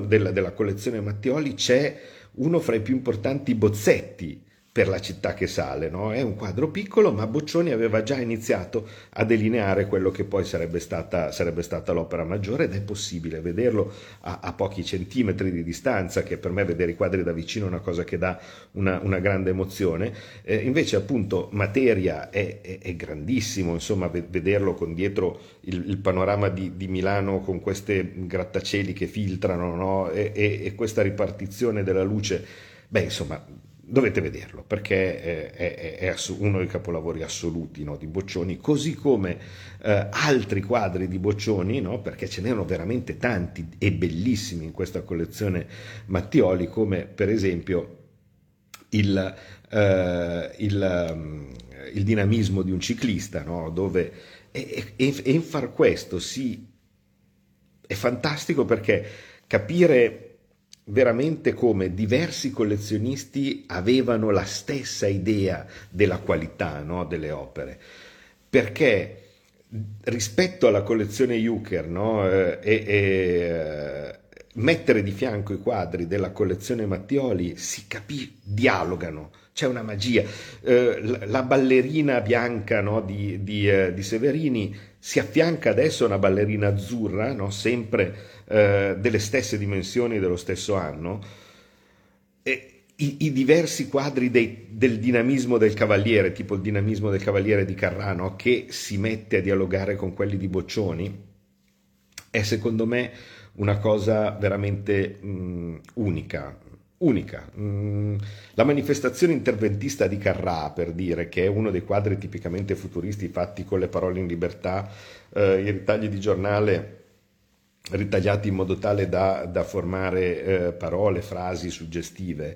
della, della collezione Mattioli c'è uno fra i più importanti bozzetti per la città che sale. No? È un quadro piccolo, ma Boccioni aveva già iniziato a delineare quello che poi sarebbe stata, sarebbe stata l'opera maggiore ed è possibile vederlo a, a, pochi centimetri di distanza, che per me vedere i quadri da vicino è una cosa che dà una, una grande emozione. Eh, invece appunto Materia è, è, è, grandissimo, insomma vederlo con dietro il, il panorama di, di, Milano con queste grattacieli che filtrano no? e, e, e questa ripartizione della luce. Beh, insomma, dovete vederlo perché è, è, è, uno dei capolavori assoluti no, di Boccioni, così come eh, altri quadri di Boccioni, no, perché ce n'erano veramente tanti e bellissimi in questa collezione Mattioli, come per esempio il, eh, il, um, il dinamismo di un ciclista, no, dove in far questo si, è fantastico perché capire veramente come diversi collezionisti avevano la stessa idea della qualità no, delle opere, perché rispetto alla collezione Juker no, eh, e, e eh, mettere di fianco i quadri della collezione Mattioli si capisce, dialogano, c'è una magia. Eh, la ballerina bianca no, di, di, di, Severini si affianca adesso a una ballerina azzurra, sempre eh, delle stesse dimensioni dello stesso anno. E, i, i, diversi quadri dei, del dinamismo del cavaliere, tipo il dinamismo del cavaliere di Carrano, che si mette a dialogare con quelli di Boccioni, è secondo me una cosa veramente mh, unica. Unica. Mh, la manifestazione interventista di Carrà, per dire che è uno dei quadri tipicamente futuristi fatti con le parole in libertà, eh, i ritagli di giornale ritagliati in modo tale da, da formare eh, parole, frasi suggestive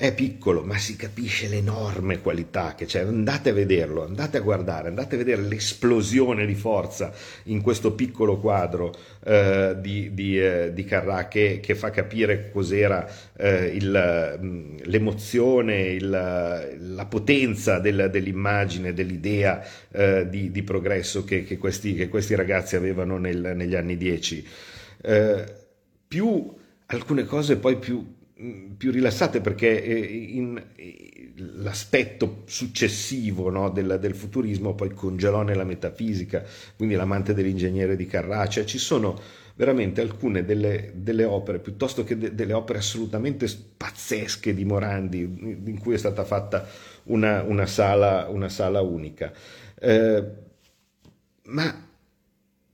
è piccolo, ma si capisce l'enorme qualità che c'è. Andate a vederlo, andate a guardare, andate a vedere l'esplosione di forza in questo piccolo quadro eh, di, di, eh, di Carrà che, che, fa capire cos'era eh, il, l'emozione, il, la potenza del, dell'immagine, dell'idea eh, di, di, progresso che, che, questi, che, questi, ragazzi avevano nel, negli anni dieci. Eh, più alcune cose poi più più rilassate perché eh, in, l'aspetto successivo no, del, del, futurismo poi congelò nella metafisica, quindi l'amante dell'ingegnere di Carraccia, ci sono veramente alcune delle, delle opere, piuttosto che de, delle opere assolutamente pazzesche di Morandi, in cui è stata fatta una, una, sala, una sala, unica. Eh, ma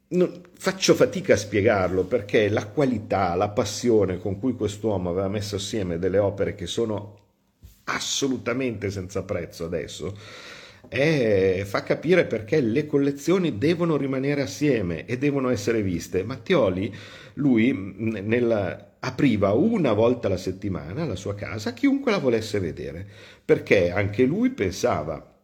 non, faccio fatica a spiegarlo perché la qualità, la passione con cui quest'uomo aveva messo assieme delle opere che sono assolutamente senza prezzo adesso, è, fa capire perché le collezioni devono rimanere assieme e devono essere viste. Mattioli, lui nella, apriva una volta alla settimana la sua casa a chiunque la volesse vedere, perché anche lui pensava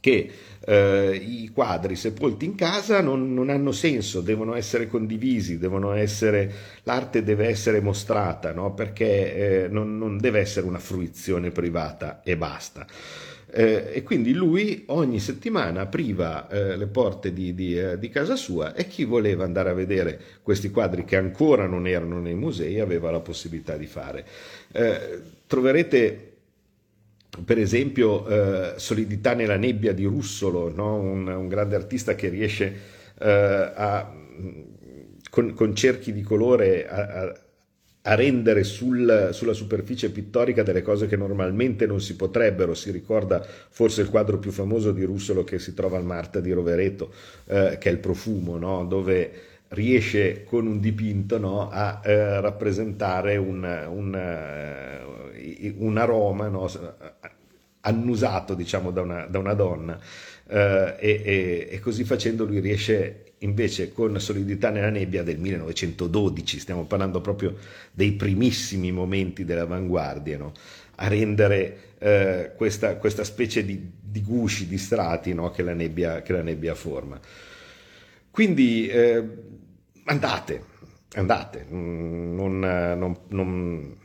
che eh, i quadri sepolti in casa non, non, hanno senso, devono essere condivisi, devono essere, l'arte deve essere mostrata, no? perché eh, non, non, deve essere una fruizione privata e basta. Eh, e quindi lui ogni settimana apriva eh, le porte di, di, eh, di, casa sua e chi voleva andare a vedere questi quadri che ancora non erano nei musei aveva la possibilità di fare. Eh, troverete per esempio eh, Solidità nella nebbia di Russolo, no? un, un, grande artista che riesce eh, a, con, con, cerchi di colore a, a, rendere sul, sulla superficie pittorica delle cose che normalmente non si potrebbero. Si ricorda forse il quadro più famoso di Russolo che si trova al Marta di Rovereto, eh, che è il profumo, no? dove riesce con un dipinto no, a eh, rappresentare un, un, uh, un aroma no, annusato diciamo, da, una, da una donna eh, e, e, così facendo lui riesce invece con Solidità nella nebbia del 1912, stiamo parlando proprio dei primissimi momenti dell'avanguardia, no? a rendere eh, questa, questa, specie di, di, gusci, di strati che la, nebbia, che, la nebbia, forma. Quindi eh, andate, andate, non, non, non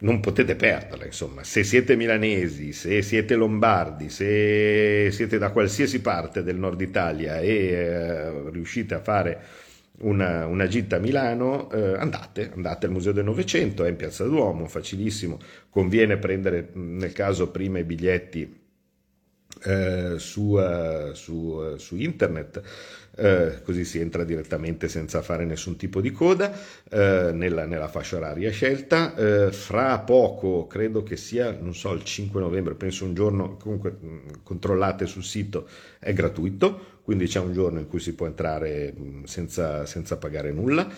non potete perderla, insomma, se siete milanesi, se siete lombardi, se siete da qualsiasi parte del nord Italia e eh, riuscite a fare una, una gita a Milano, eh, andate, andate al Museo del Novecento, è in Piazza Duomo, facilissimo, conviene prendere nel caso prima i biglietti eh, su, uh, su, uh, su internet eh, così si entra direttamente senza fare nessun tipo di coda eh, nella, nella, fascia oraria scelta. Eh, fra poco, credo che sia, non so, il 5 novembre, penso un giorno, comunque mh, mm, controllate sul sito, è gratuito, quindi c'è un giorno in cui si può entrare mh, mm, senza, senza pagare nulla.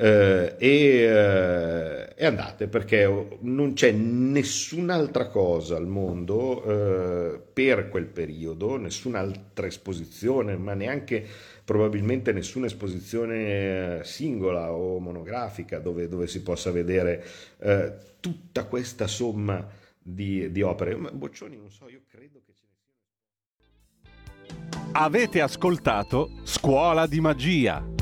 Eh, e, eh, e, andate perché non c'è nessun'altra cosa al mondo eh, per quel periodo, nessun'altra esposizione, ma neanche probabilmente nessuna esposizione eh, singola o monografica dove, dove si possa vedere eh, tutta questa somma di, di opere. Ma Boccioni, non so, io credo che ce ne sia. Avete ascoltato Scuola di Magia